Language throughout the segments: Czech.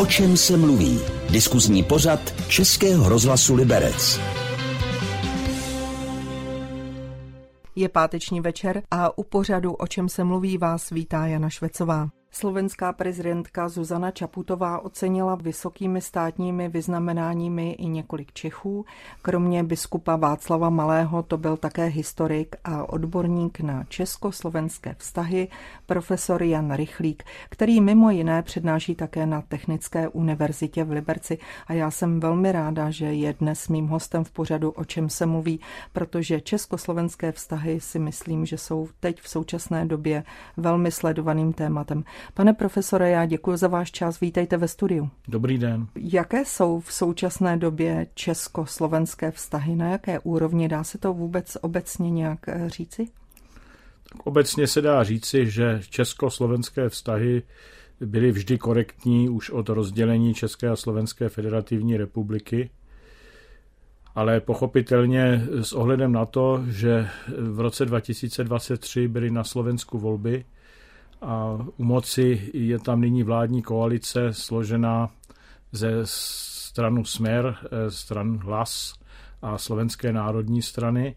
O čem se mluví? Diskuzní pořad Českého rozhlasu Liberec. Je páteční večer a u pořadu O čem se mluví vás vítá Jana Švecová. Slovenská prezidentka Zuzana Čaputová ocenila vysokými státními vyznamenáními i několik Čechů. Kromě biskupa Václava Malého to byl také historik a odborník na československé vztahy, profesor Jan Rychlík, který mimo jiné přednáší také na Technické univerzitě v Liberci. A já jsem velmi ráda, že je dnes mým hostem v pořadu, o čem se mluví, protože československé vztahy si myslím, že jsou teď v současné době velmi sledovaným tématem. Pane profesore, já děkuji za váš čas. Vítejte ve studiu. Dobrý den. Jaké jsou v současné době československé vztahy? Na jaké úrovni? Dá se to vůbec obecně nějak eh, říci? Tak obecně se dá říci, že československé vztahy byly vždy korektní už od rozdělení České a Slovenské federativní republiky, ale pochopitelně s ohledem na to, že v roce 2023 byly na Slovensku volby, a u moci je tam nyní vládní koalice složená ze stranu Smer, eh, stran Hlas a Slovenské národní strany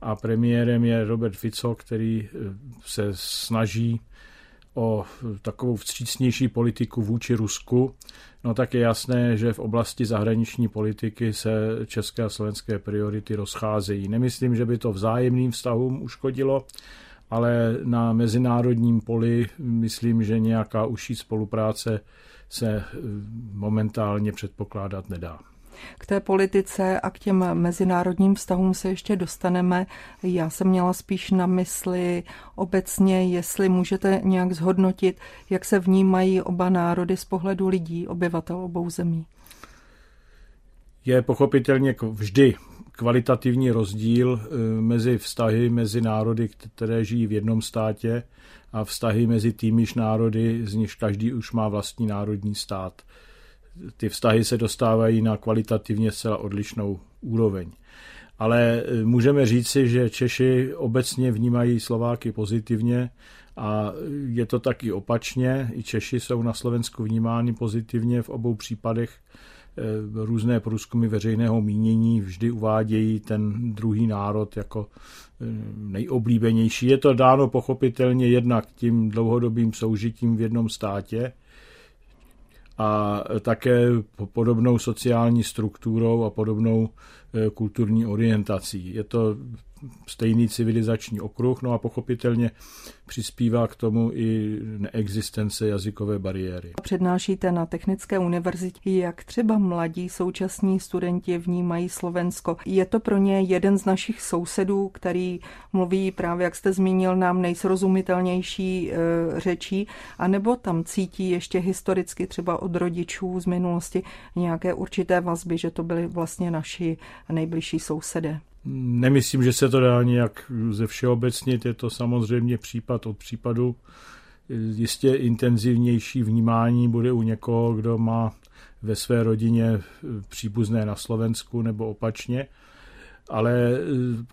a premiérem je Robert Fico, který eh, se snaží o takovou vstřícnější politiku vůči Rusku, no tak je jasné, že v oblasti zahraniční politiky se české a slovenské priority rozcházejí. Nemyslím, že by to vzájemným vztahům uškodilo, ale na mezinárodním poli myslím, že nějaká užší spolupráce se eh, momentálně předpokládat nedá. K té politice a k těm mezinárodním vztahům se ještě dostaneme. Já jsem měla spíš na mysli obecně, jestli můžete nějak zhodnotit, jak se vnímají oba národy z pohledu lidí, obyvatel obou zemí. Je pochopitelně vždy kvalitativní rozdíl eh, mezi vztahy mezi národy, které žijí v jednom státě a vztahy mezi týmiž národy, z nichž každý už má vlastní národní stát. Ty vztahy se dostávají na kvalitativně zcela odlišnou úroveň. Ale eh, můžeme říci, že Češi obecně vnímají Slováky pozitivně a je to taky opačně. I Češi jsou na Slovensku vnímáni pozitivně v obou případech různé průzkumy veřejného mínění vždy uvádějí ten druhý národ jako eh, nejoblíbenější. Je to dáno pochopitelně jednak tím dlouhodobým soužitím v jednom státě a také podobnou sociální strukturou a podobnou eh, kulturní orientací. Je to stejný civilizační okruh, no a pochopitelně přispívá k tomu i neexistence jazykové bariéry. Přednášíte na Technické univerzitě, jak třeba mladí současní studenti vnímají Slovensko. Je to pro ně jeden z našich sousedů, který mluví právě, jak jste zmínil, nám nejsrozumitelnější e, řečí, anebo tam cítí ještě historicky třeba od rodičů z minulosti nějaké určité vazby, že to byly vlastně naši nejbližší sousedé. Nemyslím, že se to dá nějak ze všeobecnit, je to samozřejmě případ od případu. Jistě intenzivnější vnímání bude u někoho, kdo má ve své rodině příbuzné na Slovensku nebo opačně ale eh,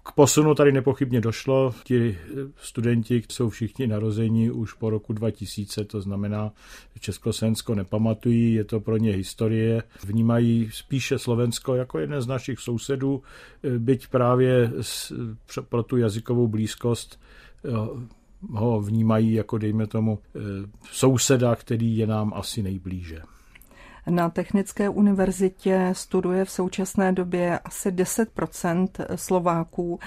k posunu tady nepochybně došlo. Ti studenti jsou všichni narození už po roku 2000, to znamená, že Československo nepamatují, je to pro ně historie. Vnímají spíše Slovensko jako jeden z našich sousedů, eh, byť právě pro tu jazykovou blízkost ho vnímají jako, dejme tomu, souseda, který je nám asi nejblíže. Na Technické univerzitě studuje v současné době asi 10% Slováků.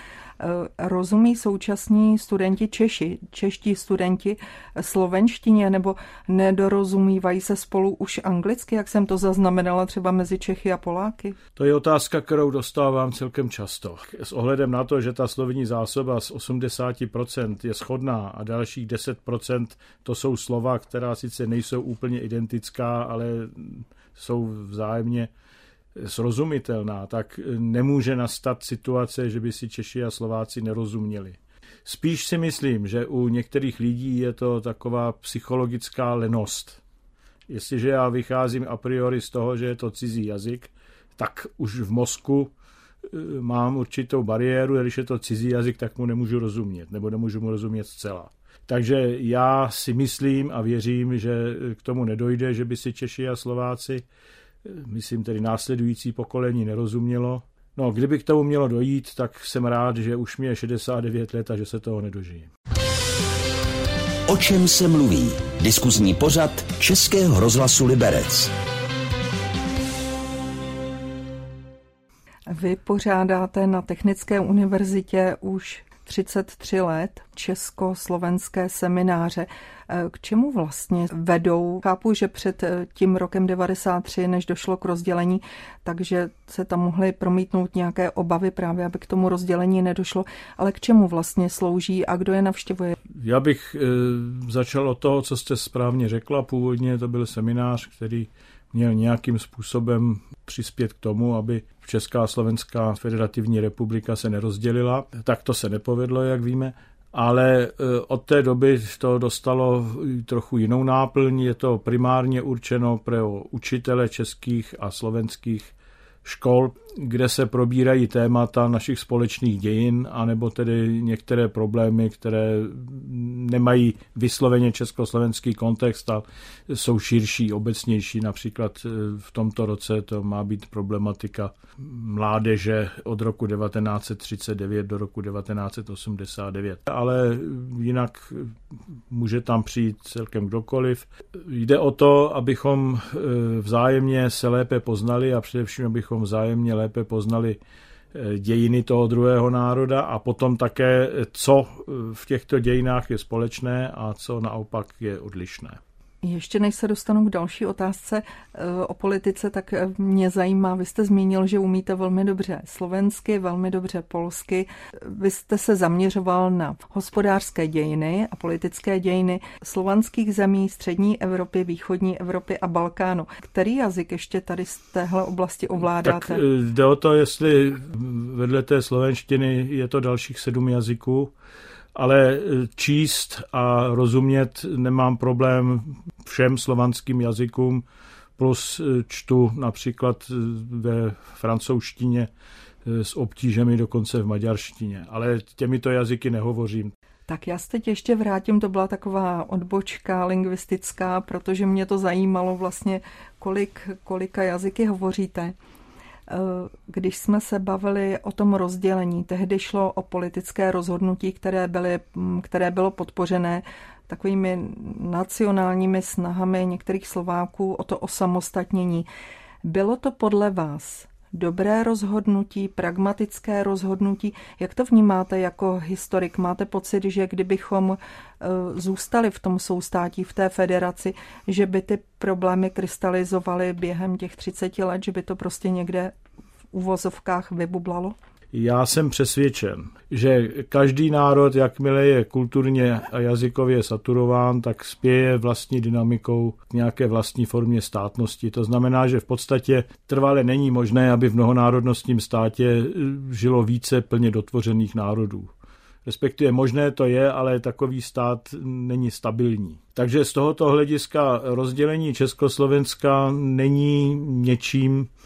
Eh, rozumí současní studenti Češi, čeští studenti slovenštině, nebo nedorozumívají se spolu už anglicky, jak jsem to zaznamenala třeba mezi Čechy a Poláky? To je otázka, kterou dostávám celkem často. S ohledem na to, že ta slovní zásoba z 80% je schodná a dalších 10% to jsou slova, která sice nejsou úplně identická, ale jsou vzájemně srozumitelná, tak nemůže nastat situace, že by si Češi a Slováci nerozuměli. Spíš si myslím, že u některých lidí je to taková psychologická lenost. Jestliže já vycházím a priori z toho, že je to cizí jazyk, tak už v mozku eh, mám určitou bariéru, když je to cizí jazyk, tak mu nemůžu rozumět, nebo nemůžu mu rozumět zcela. Takže já si myslím a věřím, že k tomu nedojde, že by si Češi a Slováci, myslím tedy následující pokolení, nerozumělo. No, kdyby k tomu mělo dojít, tak jsem rád, že už mě je 69 let a že se toho nedožije. O čem se mluví? Diskuzní pořad Českého rozhlasu Liberec. Vy pořádáte na Technické univerzitě už 33 let československé semináře. K čemu vlastně vedou? Chápu, že před tím rokem 93, než došlo k rozdělení, takže se tam mohly promítnout nějaké obavy právě, aby k tomu rozdělení nedošlo. Ale k čemu vlastně slouží a kdo je navštěvuje? Já bych e, začal od toho, co jste správně řekla. Původně to byl seminář, který měl nějakým způsobem přispět k tomu, aby Česká a Slovenská federativní republika se nerozdělila. Tak to se nepovedlo, jak víme. Ale e, od té doby to dostalo trochu jinou náplň. Je to primárně určeno pro učitele českých a slovenských škol, kde se probírají témata našich společných dějin, anebo tedy některé problémy, které nemají vysloveně československý kontext a jsou širší, obecnější. Například eh, v tomto roce to má být problematika mládeže od roku 1939 do roku 1989. Ale jinak může tam přijít celkem kdokoliv. Jde o to, abychom eh, vzájemně se lépe poznali a především, abychom vzájemně lépe poznali eh, dějiny toho druhého národa a potom také, co v těchto dějinách je společné a co naopak je odlišné. Ještě než se dostanu k další otázce eh, o politice, tak eh, mě zajímá, vy jste zmínil, že umíte velmi dobře slovensky, velmi dobře polsky. Vy jste se zaměřoval na hospodářské dějiny a politické dějiny slovanských zemí střední Evropy, východní Evropy a Balkánu. Který jazyk ještě tady z téhle oblasti ovládáte? Tak eh, jde o to, jestli vedle té slovenštiny je to dalších sedm jazyků ale číst a rozumět nemám problém všem slovanským jazykům, plus e, čtu například e, ve francouzštině s obtížemi dokonce v maďarštině, ale těmito jazyky nehovořím. Tak já se teď ještě vrátím, to byla taková odbočka lingvistická, protože mě to zajímalo vlastně, kolik, kolika jazyky hovoříte. Když jsme se bavili o tom rozdělení, tehdy šlo o politické rozhodnutí, které, byly, které bylo podpořené takovými nacionálními snahami některých Slováků o to osamostatnění. Bylo to podle vás dobré rozhodnutí, pragmatické rozhodnutí. Jak to vnímáte jako historik? Máte pocit, že kdybychom eh, zůstali v tom soustátí, v té federaci, že by ty problémy krystalizovaly během těch 30 let, že by to prostě někde v uvozovkách vybublalo? Já jsem přesvědčen, že každý národ, jakmile je kulturně a jazykově saturován, tak spěje vlastní dynamikou k nějaké vlastní formě státnosti. To znamená, že v podstatě trvale není možné, aby v mnohonárodnostním státě žilo více plně dotvořených národů. Respektive možné to je, ale takový stát není stabilní. Takže z tohoto hlediska rozdělení Československa není něčím, Eh,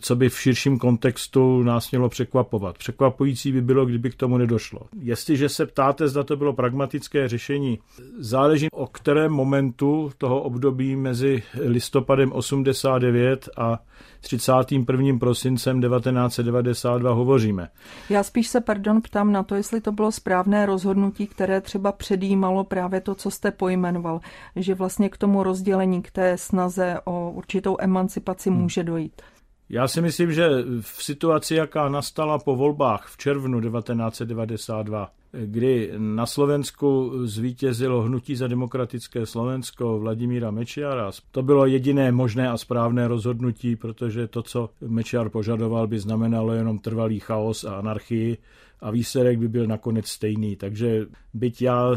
co by v širším kontextu nás mělo překvapovat. Překvapující by bylo, kdyby k tomu nedošlo. Jestliže se ptáte, zda to bylo pragmatické řešení, záleží o kterém momentu toho období mezi listopadem 89 a 31. prosincem 1992 hovoříme. Já spíš se, pardon, ptám na to, jestli to bylo správné rozhodnutí, které třeba předjímalo právě to, co jste pojmenoval, že vlastně k tomu rozdělení, k té snaze o určitou emancipaci hmm. může dojít. Já si myslím, že v situaci, jaká nastala po volbách v červnu 1992, kdy na Slovensku zvítězilo hnutí za demokratické Slovensko Vladimíra Mečiara. To bylo jediné možné a správné rozhodnutí, protože to, co Mečiar požadoval, by znamenalo jenom trvalý chaos a anarchii a výsledek by byl nakonec stejný. Takže byť já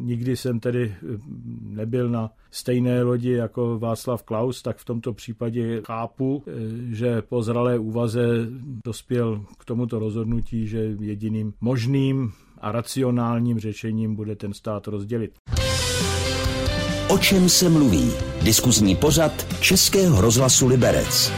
nikdy jsem tedy nebyl na stejné lodi jako Václav Klaus, tak v tomto případě chápu, že po zralé úvaze dospěl k tomuto rozhodnutí, že jediným možným a racionálním řešením bude ten stát rozdělit. O čem se mluví? Diskuzní pořad Českého rozhlasu Liberec.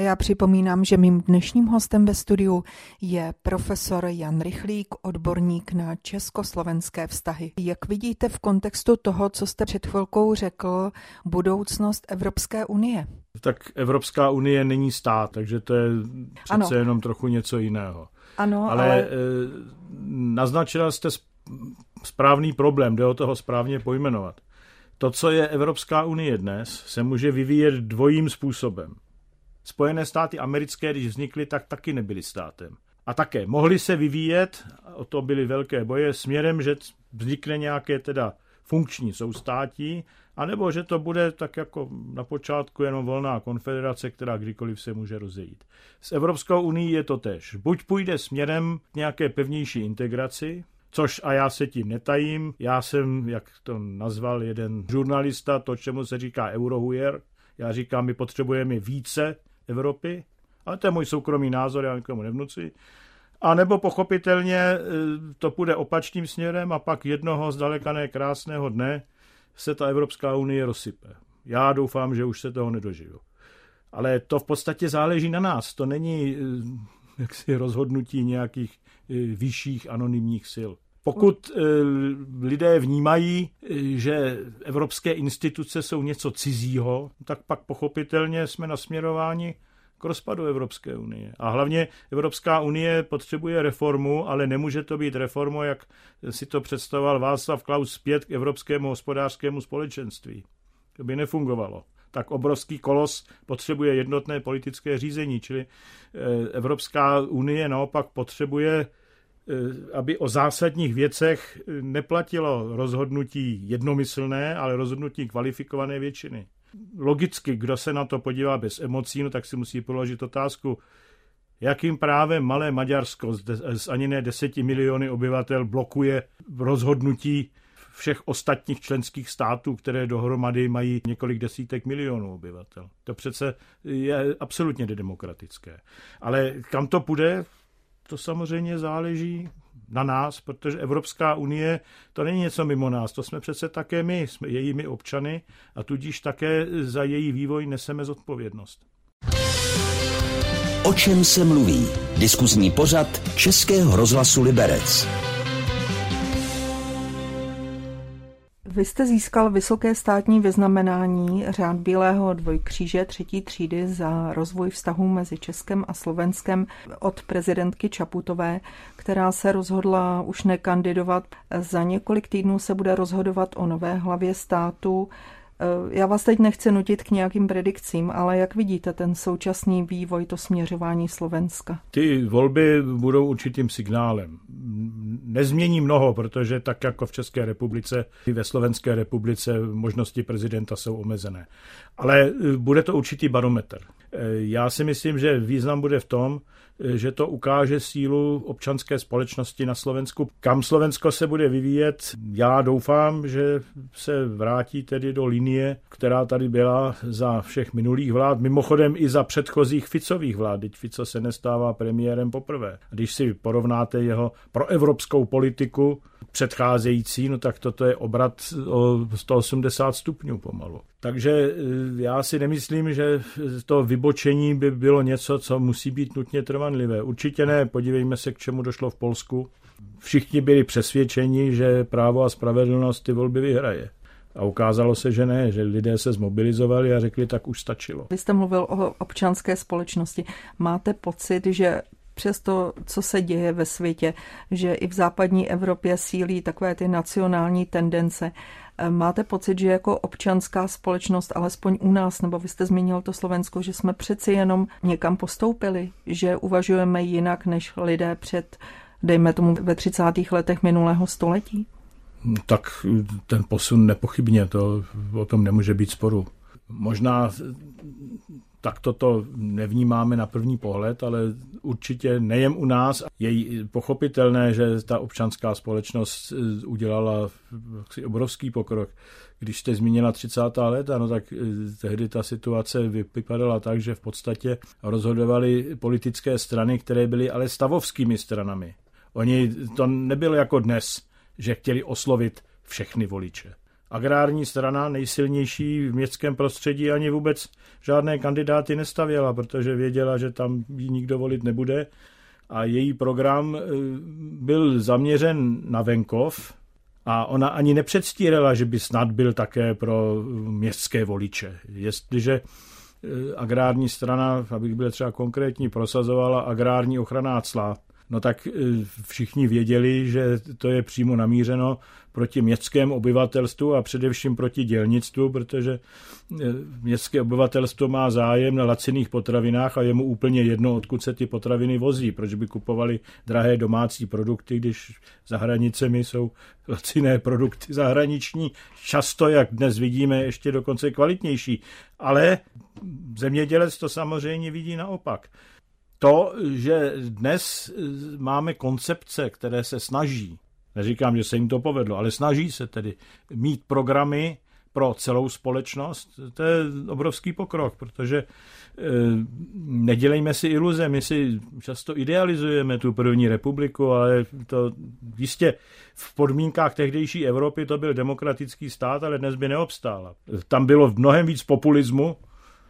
Já připomínám, že mým dnešním hostem ve studiu je profesor Jan Rychlík, odborník na československé vztahy. Jak vidíte v kontextu toho, co jste před chvilkou řekl, budoucnost Evropské unie? Tak Evropská unie není stát, takže to je přece ano. jenom trochu něco jiného. Ano, ale, ale... Eh, naznačila jste správný problém, jde o toho správně pojmenovat. To, co je Evropská unie dnes, se může vyvíjet dvojím způsobem. Spojené státy americké, když vznikly, tak taky nebyly státem. A také mohly se vyvíjet, o to byly velké boje, směrem, že vznikne nějaké teda funkční soustátí, anebo že to bude tak jako na počátku jenom volná konfederace, která kdykoliv se může rozejít. S Evropskou unii je to tež. Buď půjde směrem k nějaké pevnější integraci, Což a já se tím netajím. Já jsem, jak to nazval jeden žurnalista, to, čemu se říká eurohujer. Já říkám, my potřebujeme více Evropy, ale to je můj soukromý názor, já nikomu nevnuci. A nebo pochopitelně e, to půjde opačným směrem a pak jednoho zdaleka ne krásného dne se ta Evropská unie rozsype. Já doufám, že už se toho nedožiju. Ale to v podstatě záleží na nás. To není e, jaksi rozhodnutí nějakých e, vyšších anonymních sil. Pokud lidé vnímají, že evropské instituce jsou něco cizího, tak pak pochopitelně jsme nasměrováni k rozpadu Evropské unie. A hlavně Evropská unie potřebuje reformu, ale nemůže to být reforma, jak si to představoval Václav Klaus zpět k Evropskému hospodářskému společenství. To by nefungovalo. Tak obrovský kolos potřebuje jednotné politické řízení, čili eh, Evropská unie naopak potřebuje eh, aby o zásadních věcech neplatilo rozhodnutí jednomyslné, ale rozhodnutí kvalifikované většiny logicky, kdo se na to podívá bez emocí, no tak si musí položit otázku, jakým právem malé Maďarsko z ani ne deseti miliony obyvatel blokuje rozhodnutí všech ostatních členských států, které dohromady mají několik desítek milionů obyvatel. To přece je absolutně nedemokratické. Ale kam to půjde, to samozřejmě záleží na nás, protože Evropská unie to není něco mimo nás, to jsme přece také my, jsme jejími občany a tudíž také za její vývoj neseme zodpovědnost. O čem se mluví? Diskuzní pořad Českého rozhlasu Liberec. Vy jste získal vysoké státní vyznamenání řád Bílého dvojkříže třetí třídy za rozvoj vztahů mezi Českem a Slovenskem od prezidentky Čaputové, která se rozhodla už nekandidovat. Za několik týdnů se bude rozhodovat o nové hlavě státu. Já vás teď nechci nutit k nějakým predikcím, ale jak vidíte ten současný vývoj, to směřování Slovenska? Ty volby budou určitým signálem. Nezmění mnoho, protože tak jako v České republice i ve Slovenské republice možnosti prezidenta jsou omezené. Ale bude to určitý barometr. Já si myslím, že význam bude v tom, že to ukáže sílu občanské společnosti na Slovensku. Kam Slovensko se bude vyvíjet, já doufám, že se vrátí tedy do linie, která tady byla za všech minulých vlád, mimochodem i za předchozích Ficových vlád. Teď Fico se nestává premiérem poprvé. Když si porovnáte jeho proevropskou politiku, předcházející, no tak toto je obrat o 180 stupňů pomalu. Takže e, já si nemyslím, že to vybočení by bylo něco, co musí být nutně trvanlivé. Určitě ne, podívejme se, k čemu došlo v Polsku. Všichni byli přesvědčeni, že právo a spravedlnost ty volby vyhraje. A ukázalo se, že ne, že lidé se zmobilizovali a řekli, tak už stačilo. Vy jste mluvil o občanské společnosti. Máte pocit, že přes to, co se děje ve světě, že i v západní Evropě sílí takové ty nacionální tendence. Máte pocit, že jako občanská společnost, alespoň u nás, nebo vy jste zmínil to Slovensko, že jsme přeci jenom někam postoupili, že uvažujeme jinak než lidé před, dejme tomu, ve 30. letech minulého století? Tak ten posun nepochybně, to o tom nemůže být sporu. Možná tak toto nevnímáme na první pohled, ale určitě nejen u nás. Je pochopitelné, že ta občanská společnost eh, udělala obrovský pokrok. Když jste zmínila 30. léta, no tak eh, tehdy ta situace vypadala tak, že v podstatě rozhodovaly politické strany, které byly ale stavovskými stranami. Oni to nebylo jako dnes, že chtěli oslovit všechny voliče agrární strana, nejsilnější v městském prostředí, ani vůbec žádné kandidáty nestavěla, protože věděla, že tam ji nikdo volit nebude. A její program eh, byl zaměřen na venkov a ona ani nepředstírala, že by snad byl také pro městské voliče. Jestliže eh, agrární strana, abych byl třeba konkrétní, prosazovala agrární ochranná cla, no tak e, všichni věděli, že to je přímo namířeno proti městskému obyvatelstvu a především proti dělnictvu, protože e, městské obyvatelstvo má zájem na laciných potravinách a je mu úplně jedno, odkud se ty potraviny vozí, proč by kupovali drahé domácí produkty, když za hranicemi jsou laciné produkty zahraniční, často, jak dnes vidíme, ještě dokonce kvalitnější. Ale zemědělec to samozřejmě vidí naopak to, že dnes eh, máme koncepce, které se snaží, neříkám, že se jim to povedlo, ale snaží se tedy mít programy pro celou společnost, to je obrovský pokrok, protože eh, nedělejme si iluze, my si často idealizujeme tu první republiku, ale to jistě v podmínkách tehdejší Evropy to byl demokratický stát, ale dnes by neobstála. Tam bylo mnohem víc populismu,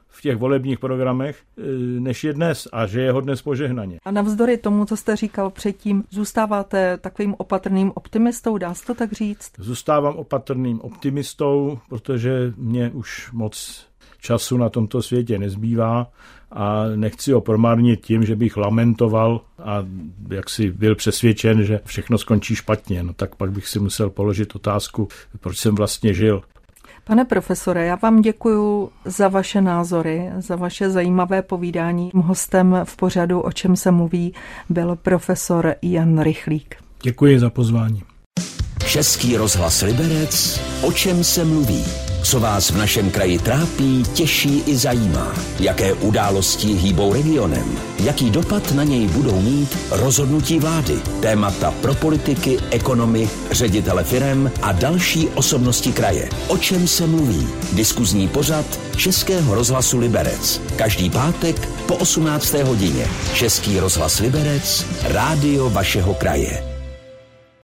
v těch volebních programech, e, než je dnes a že je ho dnes požehnaně. A navzdory tomu, co jste říkal předtím, zůstáváte takovým opatrným optimistou, dá se to tak říct? Zůstávám opatrným optimistou, protože mě už moc času na tomto světě nezbývá a nechci ho promarnit tím, že bych lamentoval a jak si byl přesvědčen, že všechno skončí špatně. No tak pak bych si musel položit otázku, proč jsem vlastně žil. Pane profesore, já vám děkuji za vaše názory, za vaše zajímavé povídání. Hostem v pořadu, o čem se mluví, byl profesor Jan Rychlík. Děkuji za pozvání. Český rozhlas Liberec, o čem se mluví? Co vás v našem kraji trápí, těší i zajímá? Jaké události hýbou regionem? Jaký dopad na něj budou mít rozhodnutí vlády? Témata pro politiky, ekonomy, ředitele firem a další osobnosti kraje. O čem se mluví? Diskuzní pořad Českého rozhlasu Liberec. Každý pátek po 18. hodině. Český rozhlas Liberec, rádio vašeho kraje.